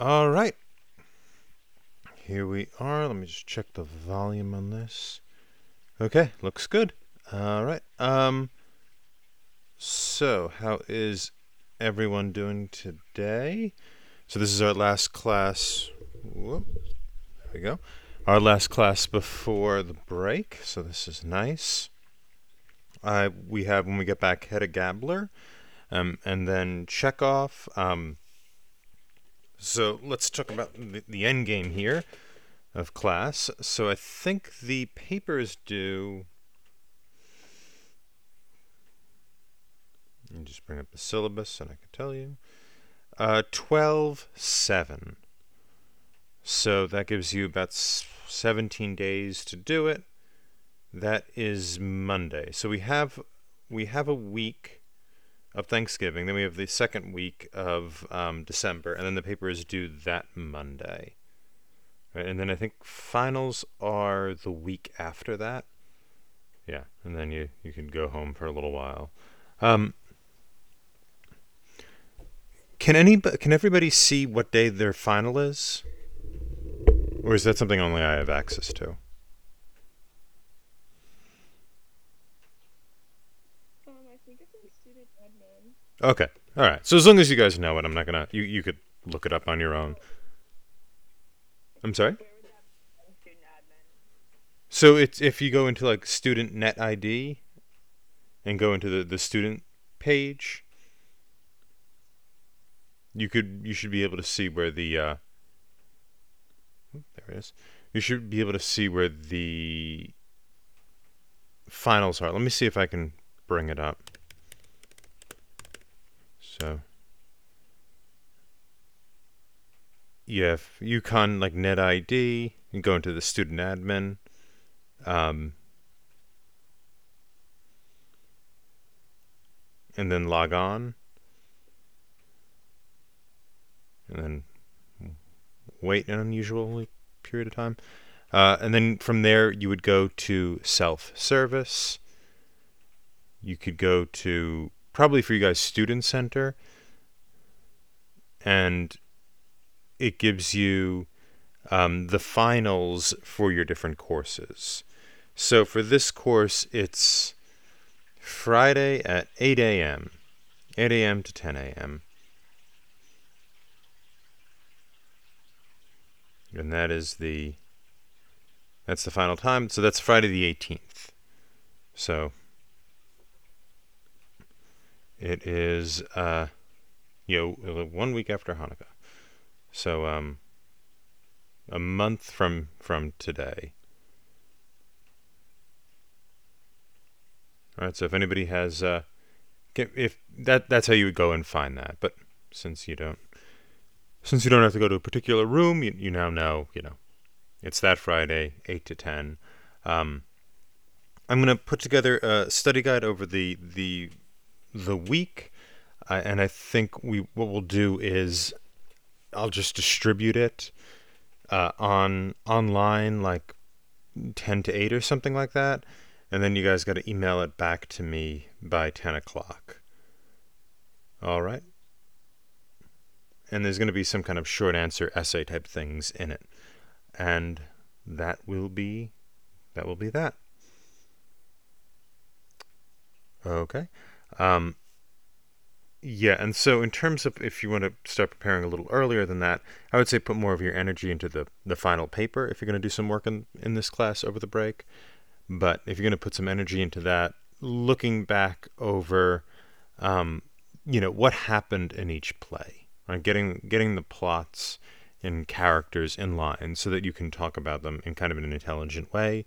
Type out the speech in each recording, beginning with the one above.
All right. Here we are. Let me just check the volume on this. Okay, looks good. All right. Um so, how is everyone doing today? So this is our last class. Whoop, there we go. Our last class before the break. So this is nice. Uh, we have when we get back Hedda Gabler, um, and then Chekhov. Um, so let's talk about the, end game here of class. So I think the paper is due. Me just bring up the syllabus and I can tell you. Uh, 12 7. So that gives you about 17 days to do it. That is Monday. So we have we have a week of Thanksgiving. Then we have the second week of um, December, and then the paper is due that Monday. Right, and then I think finals are the week after that. Yeah, and then you you can go home for a little while. Um, can any can everybody see what day their final is? Or is that something only I have access to? Um, I think it's in student admin. Okay. All right. So as long as you guys know it, I'm not gonna. You you could look it up on your own. I'm sorry. So it's if you go into like student net ID and go into the the student page, you could you should be able to see where the uh, there it is. You should be able to see where the finals are. Let me see if I can bring it up. So yeah, if Yukon like net ID, you go into the student admin. Um, and then log on. And then wait an unusual period of time. Uh, and then from there, you would go to self service. You could go to probably for you guys, Student Center. And it gives you um, the finals for your different courses. So for this course, it's Friday at 8 a.m., 8 a.m. to 10 a.m. And that is the that's the final time. So that's Friday the 18th. So it is uh you know one week after Hanukkah. So um a month from from today. All right. So if anybody has, uh, if that that's how you would go and find that. But since you don't, since you don't have to go to a particular room, you you now know. You know, it's that Friday, eight to ten. Um, I'm gonna put together a study guide over the the the week, uh, and I think we what we'll do is I'll just distribute it uh, on online like 10 to 8 or something like that. And then you guys got to email it back to me by 10 o'clock. All right? And there's going to be some kind of short answer essay type things in it. And that will be that will be that. Okay um, yeah, and so in terms of if you want to start preparing a little earlier than that, I would say put more of your energy into the, the final paper if you're going to do some work in, in this class over the break. But if you're going to put some energy into that, looking back over, um, you know, what happened in each play, right? Getting getting the plots and characters in line so that you can talk about them in kind of an intelligent way.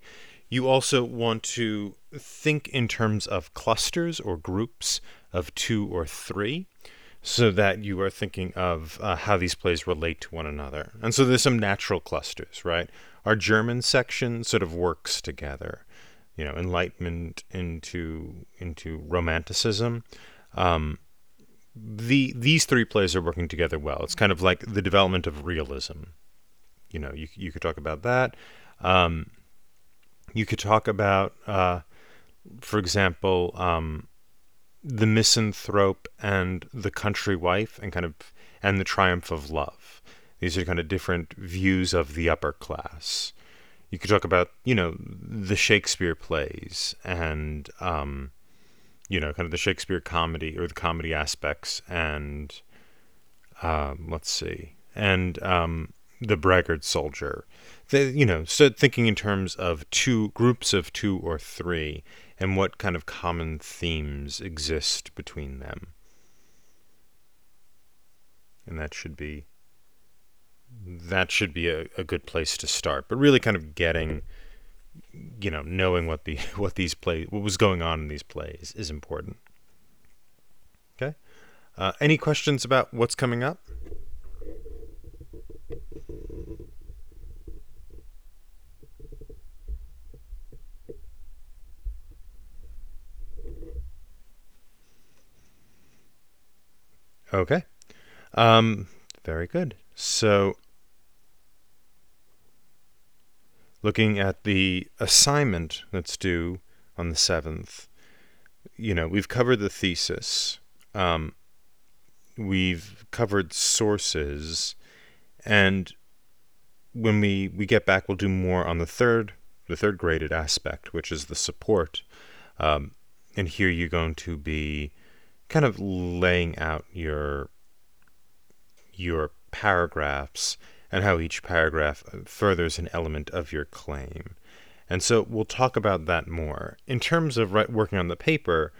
You also want to think in terms of clusters or groups of two or three so that you are thinking of uh, how these plays relate to one another. And so there's some natural clusters, right? Our German section sort of works together, you know, enlightenment into into romanticism. Um, the these three plays are working together well. It's kind of like the development of realism. You know, you you could talk about that. Um, you could talk about, uh, for example, um, the misanthrope and the country wife, and kind of and the triumph of love. These are kind of different views of the upper class. You could talk about, you know, the Shakespeare plays and, um, you know, kind of the Shakespeare comedy or the comedy aspects, and um, let's see, and um, the braggart soldier. They, you know, so thinking in terms of two groups of two or three, and what kind of common themes exist between them. And that should be that should be a, a good place to start. But really, kind of getting, you know, knowing what the what these plays, what was going on in these plays, is important. Okay. Uh, any questions about what's coming up? Okay. Um, very good. So, looking at the assignment that's due on the 7th, you know, we've covered the thesis. Um, we've covered sources. And when we, we get back, we'll do more on the third, the third graded aspect, which is the support. Um, and here you're going to be kind of laying out your your paragraphs and how each paragraph furthers an element of your claim. And so we'll talk about that more. In terms of working on the paper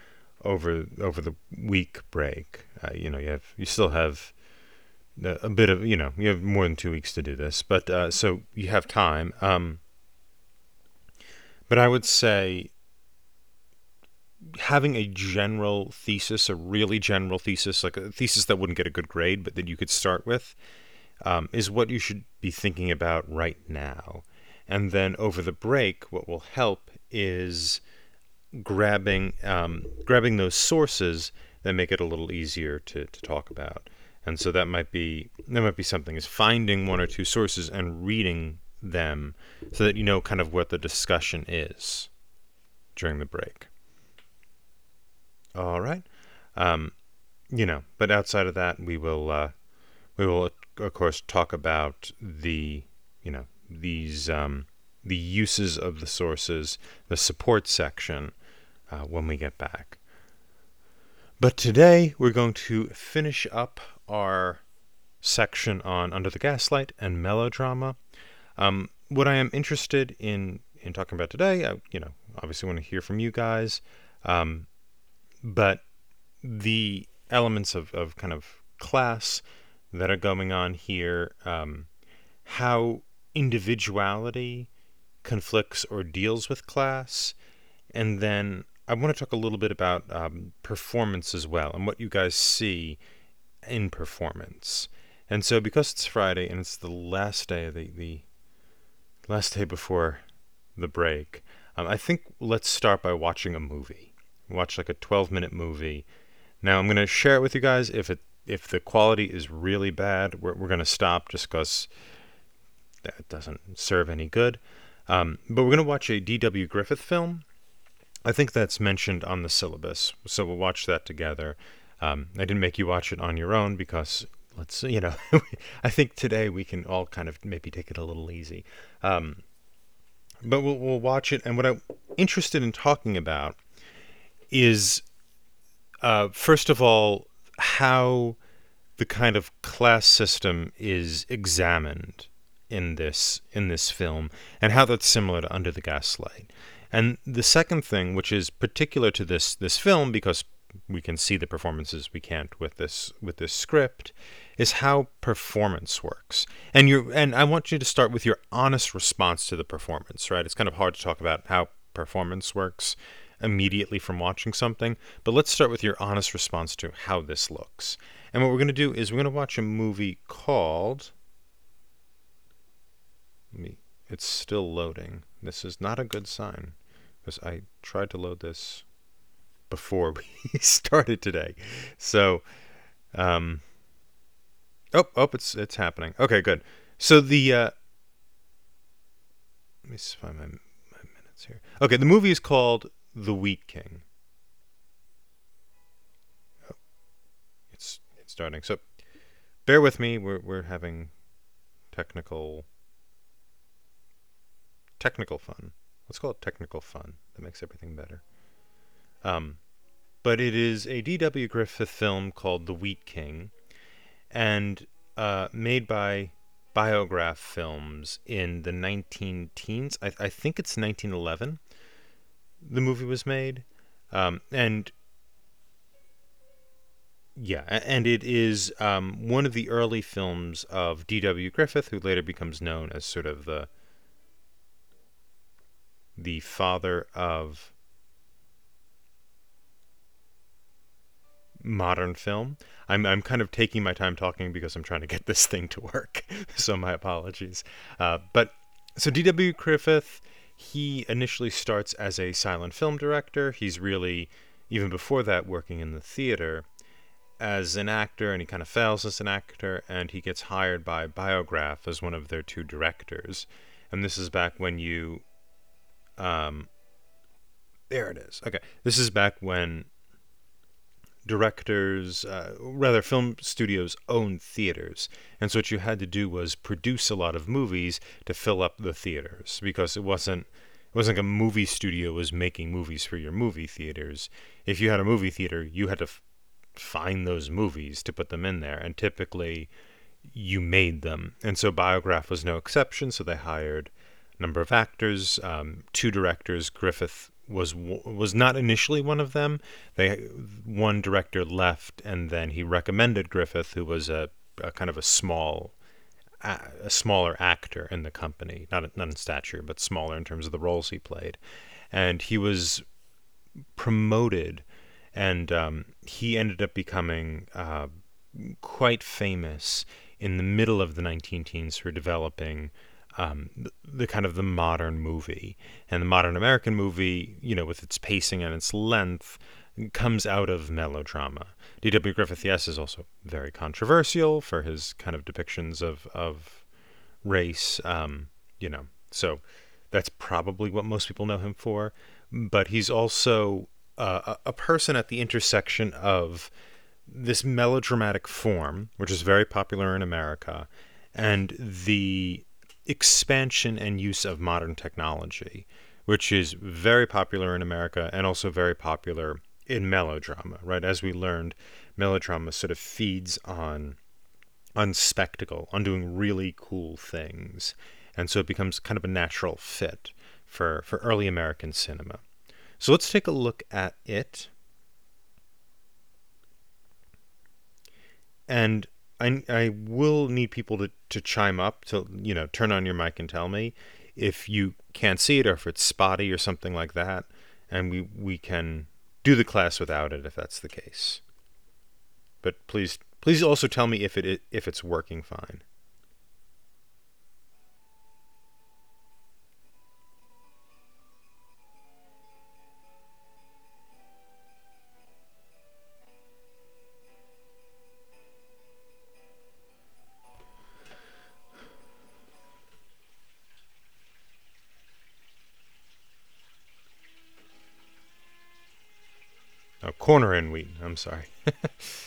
over over the week break, uh, you know, you have you still have a bit of you know you have more than two weeks to do this, but uh, so you have time. Um, but I would say having a general thesis, a really general thesis, like a thesis that wouldn't get a good grade, but that you could start with, um, is what you should be thinking about right now. And then over the break, what will help is grabbing um, grabbing those sources that make it a little easier to, to talk about. And so that might be that might be something is finding one or two sources and reading them so that you know kind of what the discussion is during the break. All right. Um, you know, but outside of that, we will uh, we will of course talk about the you know these um, the uses of the sources, the support section uh, when we get back. But today we're going to finish up our section on Under the Gaslight and melodrama. Um, what I am interested in in talking about today, I, you know, obviously want to hear from you guys. Um, but the elements of, of kind of class that are going on here, um, how individuality conflicts or deals with class, and then I want to talk a little bit about um, performance as well and what you guys see in performance. And so, because it's Friday and it's the last day the, the last day before the break, um, I think let's start by watching a movie watch like a 12 minute movie. Now I'm going to share it with you guys. If it if the quality is really bad, we're, we're going to stop just because that doesn't serve any good. Um, but we're going to watch a D.W. Griffith film. I think that's mentioned on the syllabus, so we'll watch that together. Um, I didn't make you watch it on your own because let's you know I think today we can all kind of maybe take it a little easy. Um, but we'll, we'll watch it, and what I'm interested in talking about is uh, first of all how the kind of class system is examined in this in this film and how that's similar to Under the Gaslight. And the second thing, which is particular to this this film because we can see the performances we can't with this with this script is how performance works. And you and I want you to start with your honest response to the performance, right? It's kind of hard to talk about how performance works immediately from watching something, but let's start with your honest response to how this looks. And what we're going to do is we're going to watch a movie called. Me, it's still loading. This is not a good sign because I tried to load this before we started today. So, um, oh, oh, it's it's happening. Okay, good. So the uh, let me find my, my minutes here. Okay, the movie is called the Wheat King. Oh, it's it's starting. So bear with me. We're we're having technical technical fun. Let's call it technical fun. That makes everything better. Um, but it is a D.W. Griffith film called The Wheat King, and uh, made by Biograph Films in the 19 teens. I, I think it's 1911. The movie was made, um, and yeah, and it is um, one of the early films of D.W. Griffith, who later becomes known as sort of the the father of modern film. I'm I'm kind of taking my time talking because I'm trying to get this thing to work. so my apologies. Uh, but so D.W. Griffith, he initially starts as a silent film director. He's really even before that working in the theater as an actor, and he kind of fails as an actor, and he gets hired by Biograph as one of their two directors. And this is back when you um, there it is. Okay, this is back when directors, uh, rather film studios, own theaters, and so what you had to do was produce a lot of movies to fill up the theaters because it wasn't. It wasn't like a movie studio was making movies for your movie theaters. If you had a movie theater, you had to f- find those movies to put them in there, and typically you made them. And so Biograph was no exception, so they hired a number of actors, um, two directors. Griffith was was not initially one of them. They one director left, and then he recommended Griffith, who was a, a kind of a small, a, smaller actor in the company, not not in stature, but smaller in terms of the roles he played, and he was promoted, and um, he ended up becoming uh, quite famous in the middle of the 19 teens for developing um, the, kind of the modern movie and the modern American movie, you know, with its pacing and its length, comes out of melodrama. D.W. Griffith, yes, is also very controversial for his kind of depictions of of race, um, you know. So that's probably what most people know him for. But he's also uh, a person at the intersection of this melodramatic form, which is very popular in America, and the expansion and use of modern technology, which is very popular in America and also very popular in melodrama, right? As we learned, melodrama sort of feeds on on spectacle, on doing really cool things. And so it becomes kind of a natural fit for, for early American cinema. So let's take a look at it. And I, I will need people to, to chime up to you know turn on your mic and tell me if you can't see it or if it's spotty or something like that. And we we can do the class without it if that's the case. But please please also tell me if it if it's working fine corner and wheat. I'm sorry.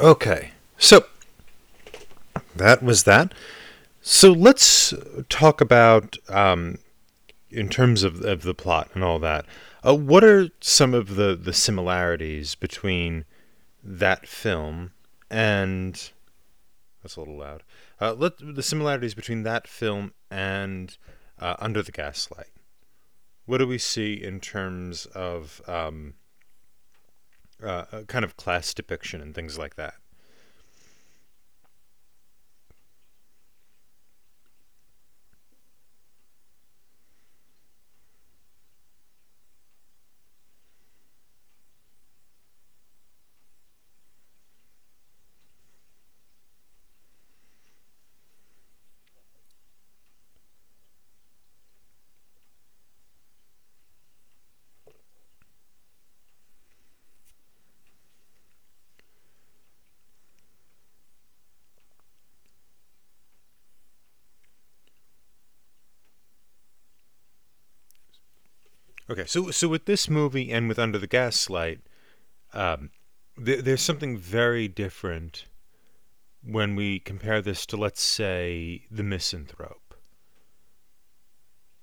Okay, so that was that. So let's talk about, um, in terms of, of the plot and all that, uh, what are some of the, the similarities between that film and. That's a little loud. Uh, let, the similarities between that film and uh, Under the Gaslight. What do we see in terms of um, uh, kind of class depiction and things like that? Okay, so so with this movie and with Under the Gaslight, um, th- there's something very different when we compare this to, let's say, The Misanthrope.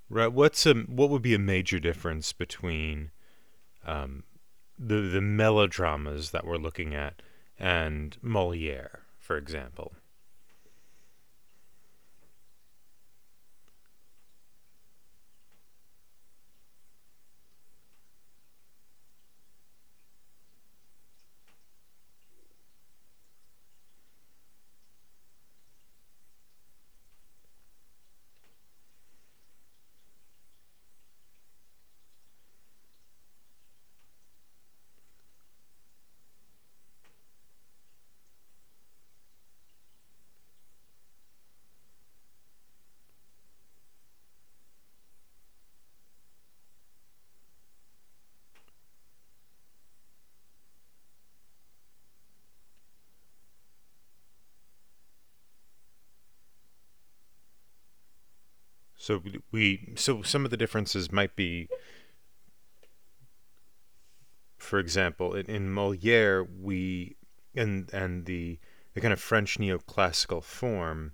Right? What's a what would be a major difference between um, the the melodramas that we're looking at and Moliere, for example? So we so some of the differences might be, for example, in, in Moliere we and and the the kind of French neoclassical form,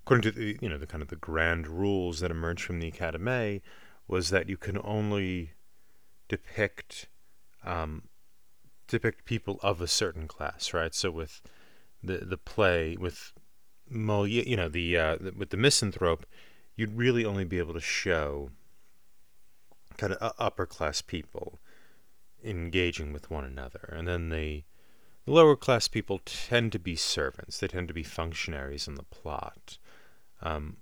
according to the you know the kind of the grand rules that emerged from the Académie, was that you can only depict um, depict people of a certain class, right? So with the the play with Moliere, you know, the, uh, with the misanthrope, you'd really only be able to show kind of upper class people engaging with one another, and then the, the lower class people tend to be servants. They tend to be functionaries in the plot. Um,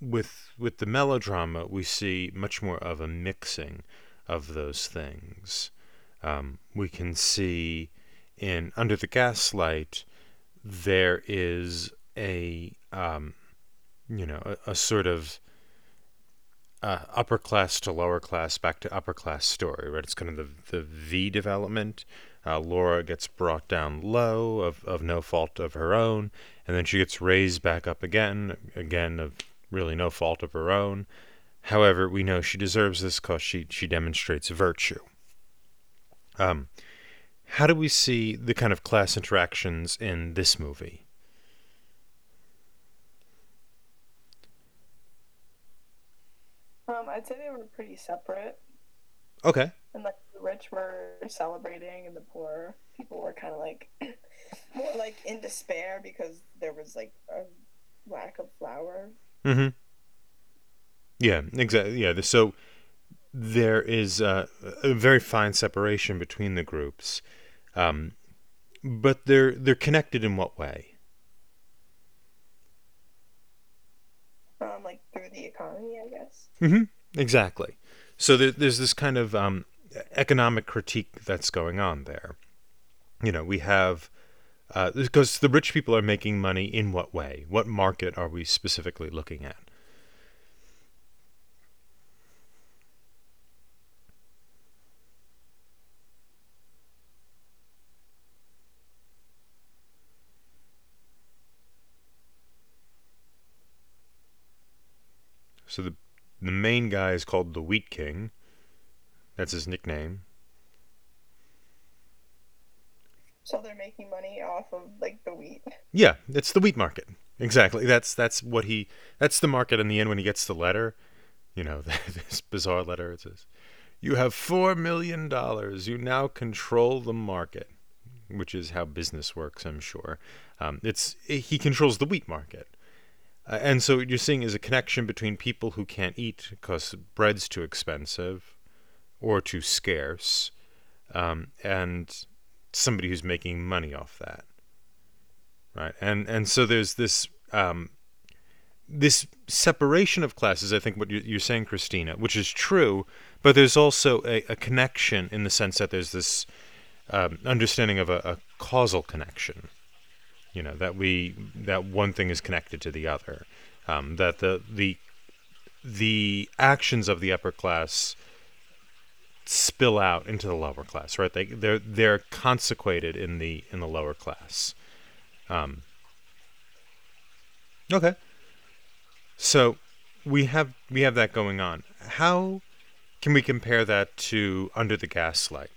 with with the melodrama, we see much more of a mixing of those things. Um, we can see in Under the Gaslight there is a um, you know a, a sort of uh, upper class to lower class back to upper class story, right? It's kind of the the V development. Uh, Laura gets brought down low of, of no fault of her own, and then she gets raised back up again, again of really no fault of her own. However, we know she deserves this because she she demonstrates virtue. Um, how do we see the kind of class interactions in this movie? Um, I'd say they were pretty separate. Okay. And like the rich were celebrating, and the poor people were kind of like more like in despair because there was like a lack of flour. Mm-hmm. Yeah, exactly. Yeah. So there is a very fine separation between the groups, um, but they're they're connected in what way? Um, like through the economy, I guess. Mm-hmm. Exactly. So there, there's this kind of um, economic critique that's going on there. You know, we have uh, because the rich people are making money in what way? What market are we specifically looking at? So the the main guy is called the Wheat King. That's his nickname. So they're making money off of like the wheat. Yeah, it's the wheat market. Exactly. That's that's what he. That's the market in the end when he gets the letter. You know, this bizarre letter. It says, "You have four million dollars. You now control the market," which is how business works. I'm sure. Um, it's he controls the wheat market. Uh, and so what you're seeing is a connection between people who can't eat because bread's too expensive or too scarce, um, and somebody who's making money off that, right? And and so there's this um, this separation of classes. I think what you're saying, Christina, which is true, but there's also a, a connection in the sense that there's this um, understanding of a, a causal connection you know that we that one thing is connected to the other. Um, that the the the actions of the upper class spill out into the lower class right? They they're they're consequated in the in the lower class. Um, okay. So we have we have that going on. How can we compare that to under the gaslight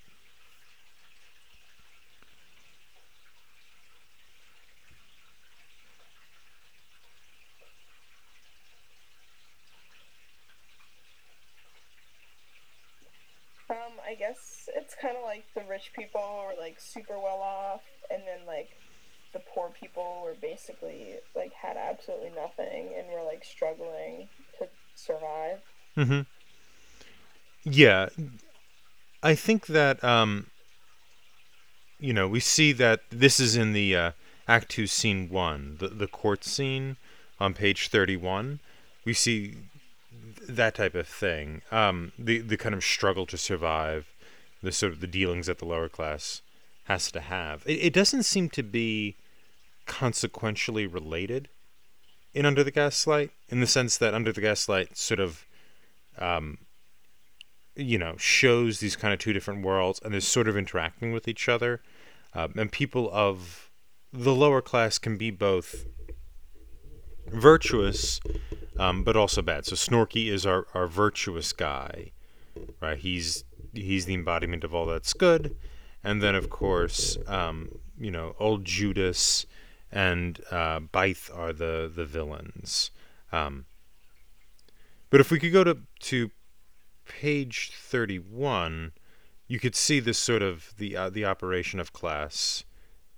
Um, I guess it's kind of like the rich people were like super well off, and then like the poor people were basically like had absolutely nothing and were like struggling to survive. Mm-hmm. Yeah, I think that um, you know we see that this is in the uh, Act Two, Scene One, the the court scene on page thirty-one. We see that type of thing. Um, the the kind of struggle to survive, the sort of the dealings that the lower class has to have. It, it doesn't seem to be consequentially related in Under the Gaslight, in the sense that Under the Gaslight sort of, um, you know, shows these kind of two different worlds and they're sort of interacting with each other. Um, and people of the lower class can be both virtuous um, but also bad. So Snorkey is our, our virtuous guy, right? He's he's the embodiment of all that's good, and then of course, um, you know, old Judas and uh, Byke are the the villains. Um, but if we could go to to page thirty one, you could see this sort of the uh, the operation of class,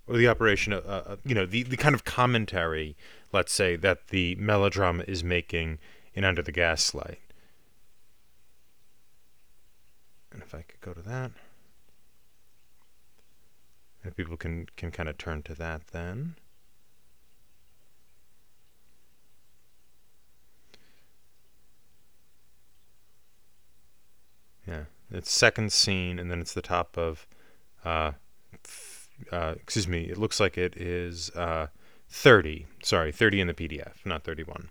or the operation of uh, uh you know the the kind of commentary let's say, that the melodrama is making in Under the Gaslight. And if I could go to that. And people can, can kind of turn to that then. Yeah, it's second scene, and then it's the top of, uh, uh, excuse me, it looks like it is uh, 30. Sorry, 30 in the PDF, not 31.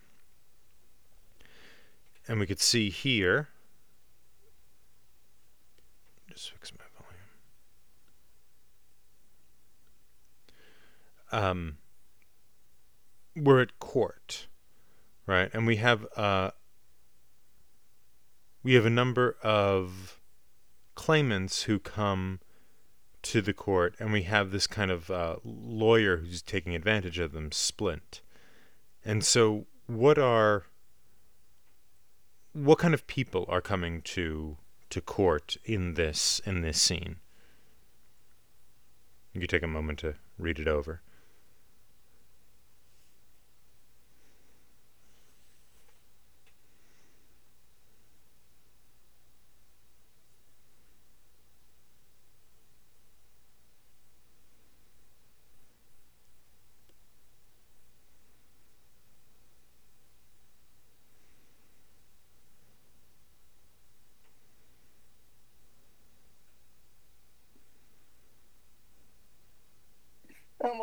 And we could see here, just fix my volume. Um, we're at court, right? And we have uh, we have a number of claimants who come to the court, and we have this kind of uh, lawyer who's taking advantage of them, Splint. And so, what are what kind of people are coming to to court in this in this scene? You take a moment to read it over.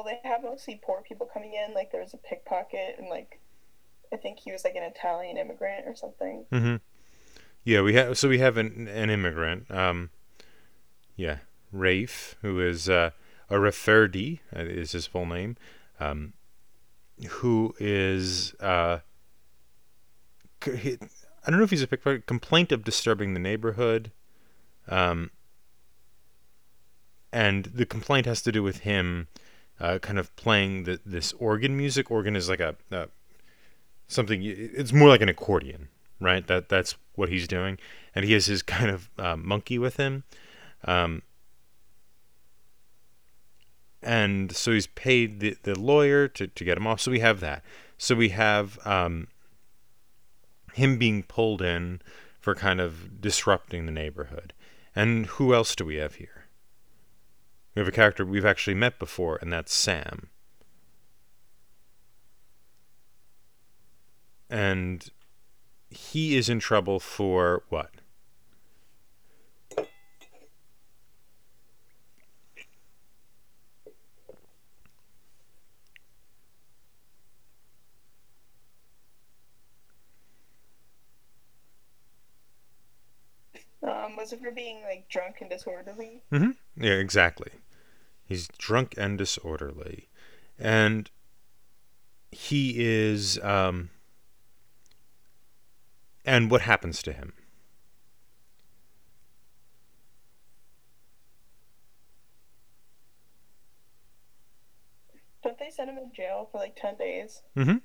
Well, they have mostly poor people coming in. Like there was a pickpocket, and like I think he was like an Italian immigrant or something. Mm-hmm. Yeah, we have. So we have an, an immigrant. Um, yeah, Rafe, who is uh, a Rafferty, uh, is his full name. Um, who is uh, he, I don't know if he's a pickpocket. Complaint of disturbing the neighborhood. Um, and the complaint has to do with him uh, kind of playing the, this organ music. Organ is like a, a something. It's more like an accordion, right? That that's what he's doing, and he has his kind of uh, monkey with him. Um, and so he's paid the, the lawyer to, to get him off. So we have that. So we have um, him being pulled in for kind of disrupting the neighborhood. And who else do we have here? We have a character we've actually met before, and that's Sam. And he is in trouble for what? Um, was for being like drunk and disorderly? Mm-hmm. Yeah, exactly. He's drunk and disorderly, and he is. Um, and what happens to him? Don't they send him in jail for like ten days? Mm-hmm.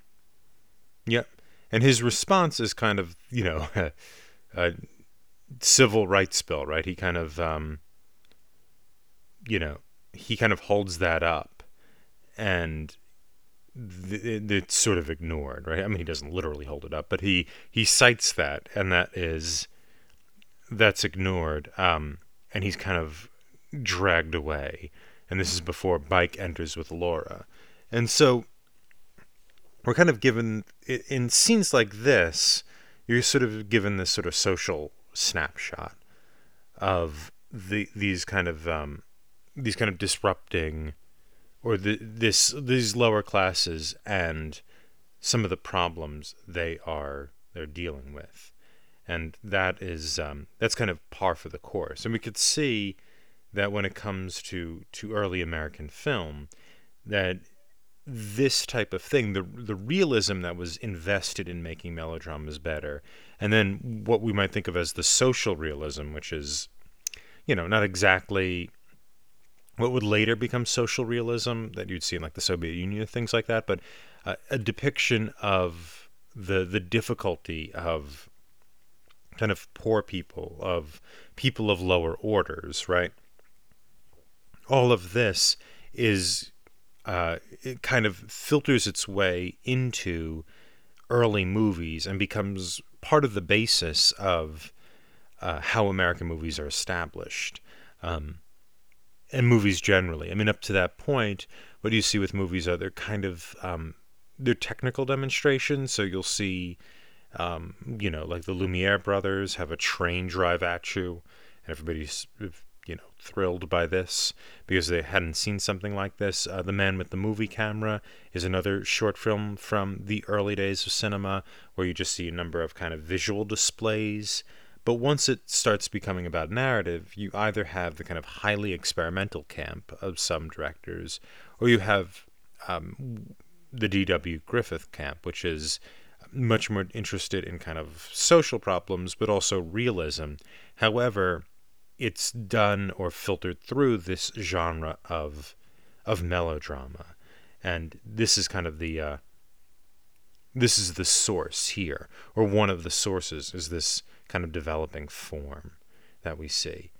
Yep. And his response is kind of, you know, a civil rights bill, right? He kind of, um, you know, he kind of holds that up, and th- it's sort of ignored, right? I mean, he doesn't literally hold it up, but he he cites that, and that is that's ignored, um, and he's kind of dragged away. And this is before Byke enters with Laura, and so we're kind of given in scenes like this, you're sort of given this sort of social snapshot of the these kind of um, these kind of disrupting or the this these lower classes and some of the problems they are they're dealing with. And that is um, that's kind of par for the course. And we could see that when it comes to to early American film that this type of thing, the the realism that was invested in making melodramas better, and then what we might think of as the social realism, which is, you know, not exactly what would later become social realism that you'd see in like the Soviet Union, things like that, but uh, a depiction of the the difficulty of kind of poor people, of people of lower orders, right? All of this is uh, it kind of filters its way into early movies and becomes part of the basis of uh, how American movies are established. Um, and movies generally. I mean, up to that point, what do you see with movies are they're kind of um, they're technical demonstrations. So you'll see, um, you know, like the Lumiere brothers have a train drive at you, and everybody's you know thrilled by this because they hadn't seen something like this. Uh, the Man with the Movie Camera is another short film from the early days of cinema where you just see a number of kind of visual displays. But once it starts becoming about narrative, you either have the kind of highly experimental camp of some directors, or you have um, the D.W. Griffith camp, which is much more interested in kind of social problems, but also realism. However, it's done or filtered through this genre of of melodrama, and this is kind of the uh, this is the source here, or one of the sources is this kind of developing form that we see.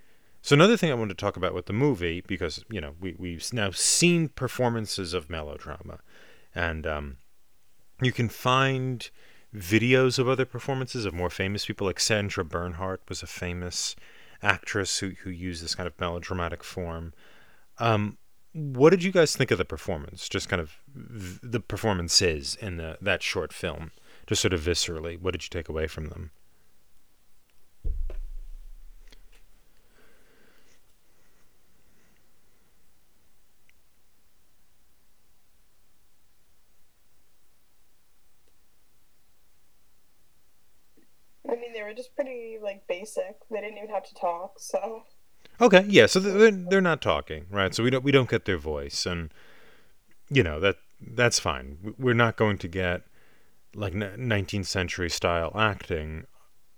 So another thing I wanted to talk about with the movie, because you know we we've now seen performances of melodrama, and um, you can find videos of other performances of more famous people, like Sandra Bernhardt was a famous actress who who used this kind of melodramatic form. Um, what did you guys think of the performance? Just kind of the performances in the, that short film, just sort of viscerally. What did you take away from them? Just pretty like basic. They didn't even have to talk, so. Okay, yeah, so they're they're not talking, right? So we don't we don't get their voice, and you know that that's fine. We're not going to get like 19th century style acting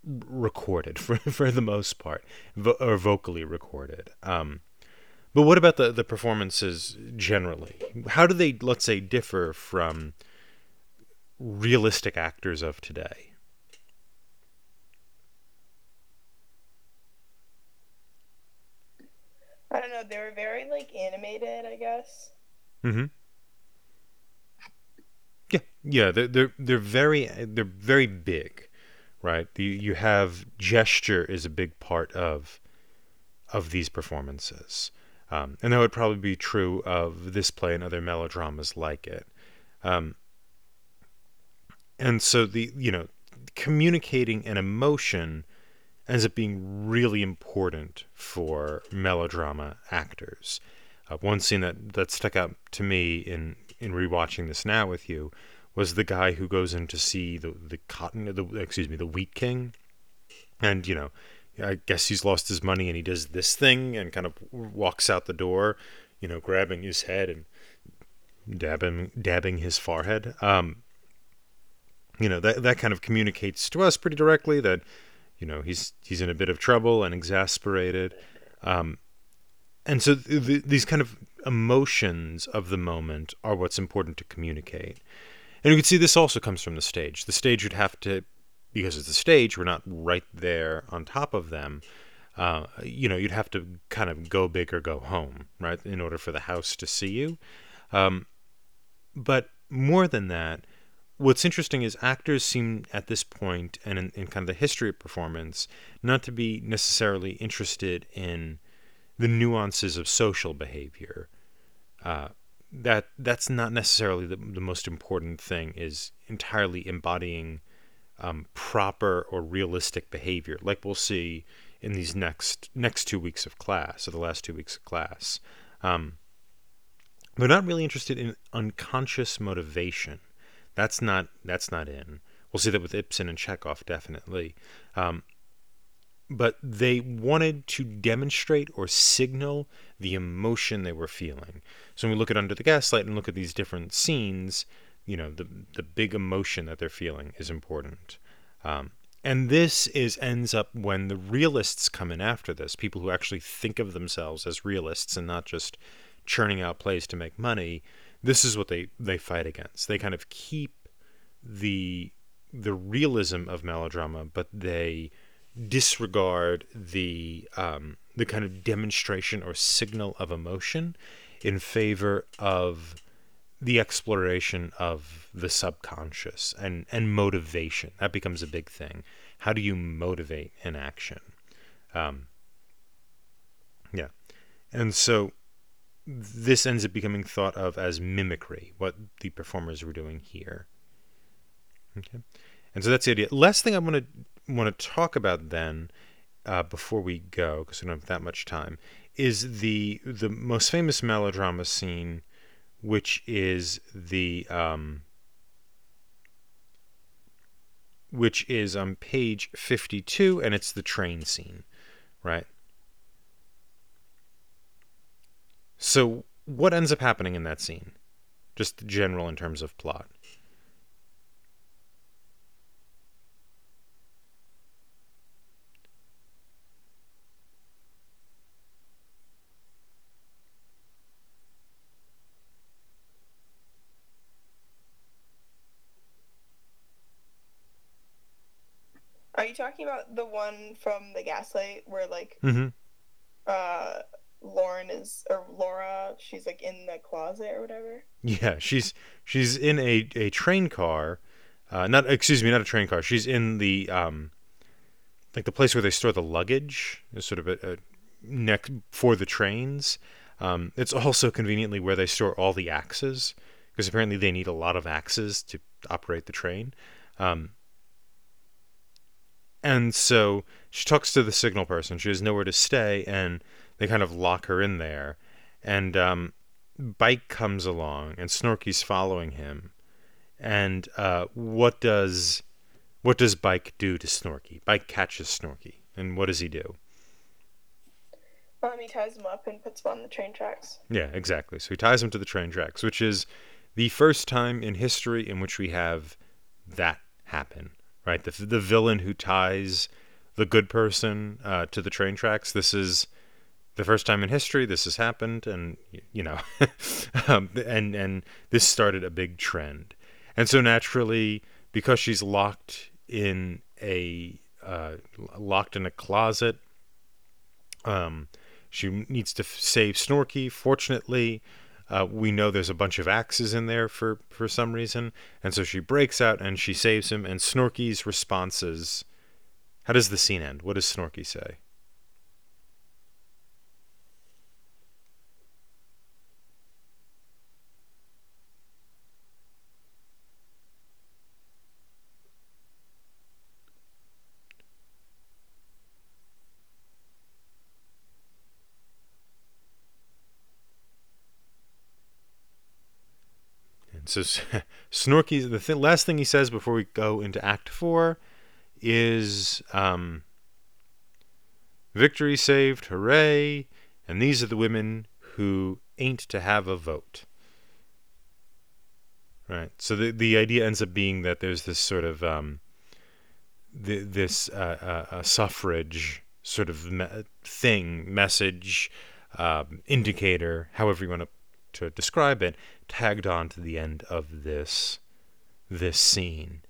recorded for for the most part, vo- or vocally recorded. Um, but what about the the performances generally? How do they, let's say, differ from realistic actors of today? I don't know. They were very like animated, I guess. Mm-hmm. Yeah, yeah. They're they're they're very they're very big, right? You you have gesture is a big part of of these performances, um, and that would probably be true of this play and other melodramas like it. Um, and so the you know communicating an emotion ends up being really important for melodrama actors. Uh, one scene that, that stuck out to me in in rewatching this now with you was the guy who goes in to see the the cotton the excuse me the wheat king, and you know, I guess he's lost his money and he does this thing and kind of walks out the door, you know, grabbing his head and dabbing dabbing his forehead. Um, you know that that kind of communicates to us pretty directly that you know he's he's in a bit of trouble and exasperated. Um, and so th- th- these kind of emotions of the moment are what's important to communicate. And you can see this also comes from the stage. The stage would have to because it's a stage we're not right there on top of them. Uh, you know you'd have to kind of go big or go home right in order for the house to see you. Um, but more than that what's interesting is actors seem at this point and in, in, kind of the history of performance not to be necessarily interested in the nuances of social behavior. Uh, that that's not necessarily the, the most important thing is entirely embodying um, proper or realistic behavior like we'll see in these next next two weeks of class or the last two weeks of class. Um, they're not really interested in unconscious motivation that's not that's not in. We'll see that with Ibsen and Chekhov definitely. Um, but they wanted to demonstrate or signal the emotion they were feeling. So when we look at Under the Gaslight and look at these different scenes, you know, the the big emotion that they're feeling is important. Um, and this is ends up when the realists come in after this, people who actually think of themselves as realists and not just churning out plays to make money this is what they they fight against. They kind of keep the the realism of melodrama, but they disregard the um, the kind of demonstration or signal of emotion in favor of the exploration of the subconscious and and motivation. That becomes a big thing. How do you motivate an action? Um, yeah, and so this ends up becoming thought of as mimicry, what the performers were doing here. Okay, and so that's the idea. Last thing I want to want to talk about then, uh, before we go, because we don't have that much time, is the the most famous melodrama scene, which is the um, which is on page fifty two, and it's the train scene, right? So, what ends up happening in that scene? Just general in terms of plot. Are you talking about the one from the Gaslight where like mm-hmm. uh Lauren is or Laura, she's like in the closet or whatever. Yeah, she's she's in a, a train car. Uh, not excuse me, not a train car. She's in the um, like the place where they store the luggage. Is sort of a, a next for the trains. Um, it's also conveniently where they store all the axes because apparently they need a lot of axes to operate the train. Um, and so she talks to the signal person. She has nowhere to stay, and they kind of lock her in there. And um, Byke comes along, and Snorkey's following him. And uh, what does what does Byke do to Snorkey? Byke catches Snorkey, and what does he do? Um, he ties him up and puts him on the train tracks. Yeah, exactly. So he ties him to the train tracks, which is the first time in history in which we have that happen. Right, the the villain who ties the good person uh, to the train tracks. This is the first time in history this has happened, and you know, um, and and this started a big trend, and so naturally, because she's locked in a uh, locked in a closet, um, she needs to f- save Snorkey. Fortunately, uh, we know there's a bunch of axes in there for for some reason, and so she breaks out and she saves him. And Snorkey's responses. How does the scene end? What does Snorkey say? So Snorkey, the th- last thing he says before we go into Act Four is um, "Victory saved, hooray!" And these are the women who ain't to have a vote. Right. So the the idea ends up being that there's this sort of um, the, this uh, uh, suffrage sort of me- thing, message, uh, indicator, however you want to to describe it, tagged on to the end of this this scene.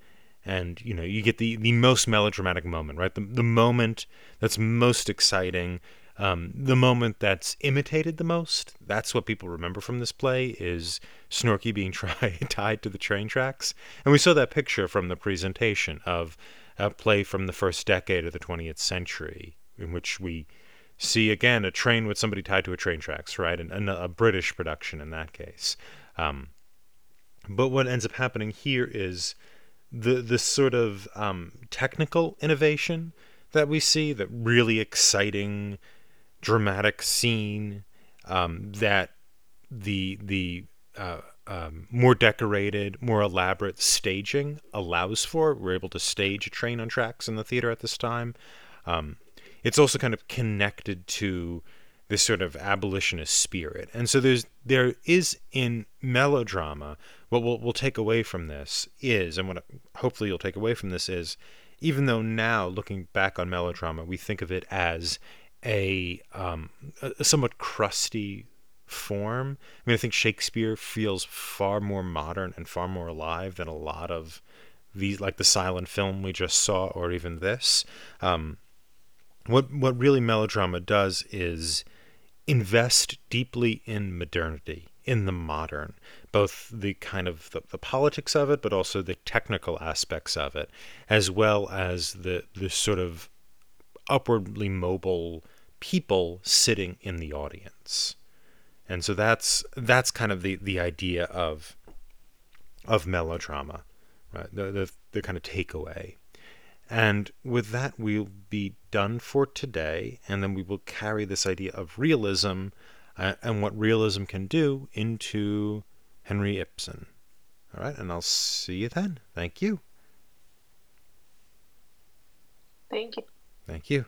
And you know, you get the the most melodramatic moment, right? The the moment that's most exciting, um, the moment that's imitated the most. That's what people remember from this play is Snorkey being tied to the train tracks. And we saw that picture from the presentation of a play from the first decade of the 20th century, in which we see again a train with somebody tied to a train tracks, right? And, and a British production in that case. Um, but what ends up happening here is the the sort of um, technical innovation that we see, that really exciting, dramatic scene um, that the the uh, um, more decorated, more elaborate staging allows for. We're able to stage a train on tracks in the theater at this time. Um, it's also kind of connected to this sort of abolitionist spirit. And so there's there is in melodrama what we'll, we'll take away from this is, and what hopefully you'll take away from this is, even though now looking back on melodrama, we think of it as a, um, a somewhat crusty form. I mean, I think Shakespeare feels far more modern and far more alive than a lot of these, like the silent film we just saw, or even this. Um, what what really melodrama does is invest deeply in modernity, in the modern, both the kind of the, the, politics of it, but also the technical aspects of it, as well as the the sort of upwardly mobile people sitting in the audience. And so that's that's kind of the, the idea of of melodrama, right? The, the the kind of takeaway. And with that, we'll be done for today, and then we will carry this idea of realism uh, and what realism can do into Henry Ibsen. All right, and I'll see you then. Thank you. Thank you. Thank you.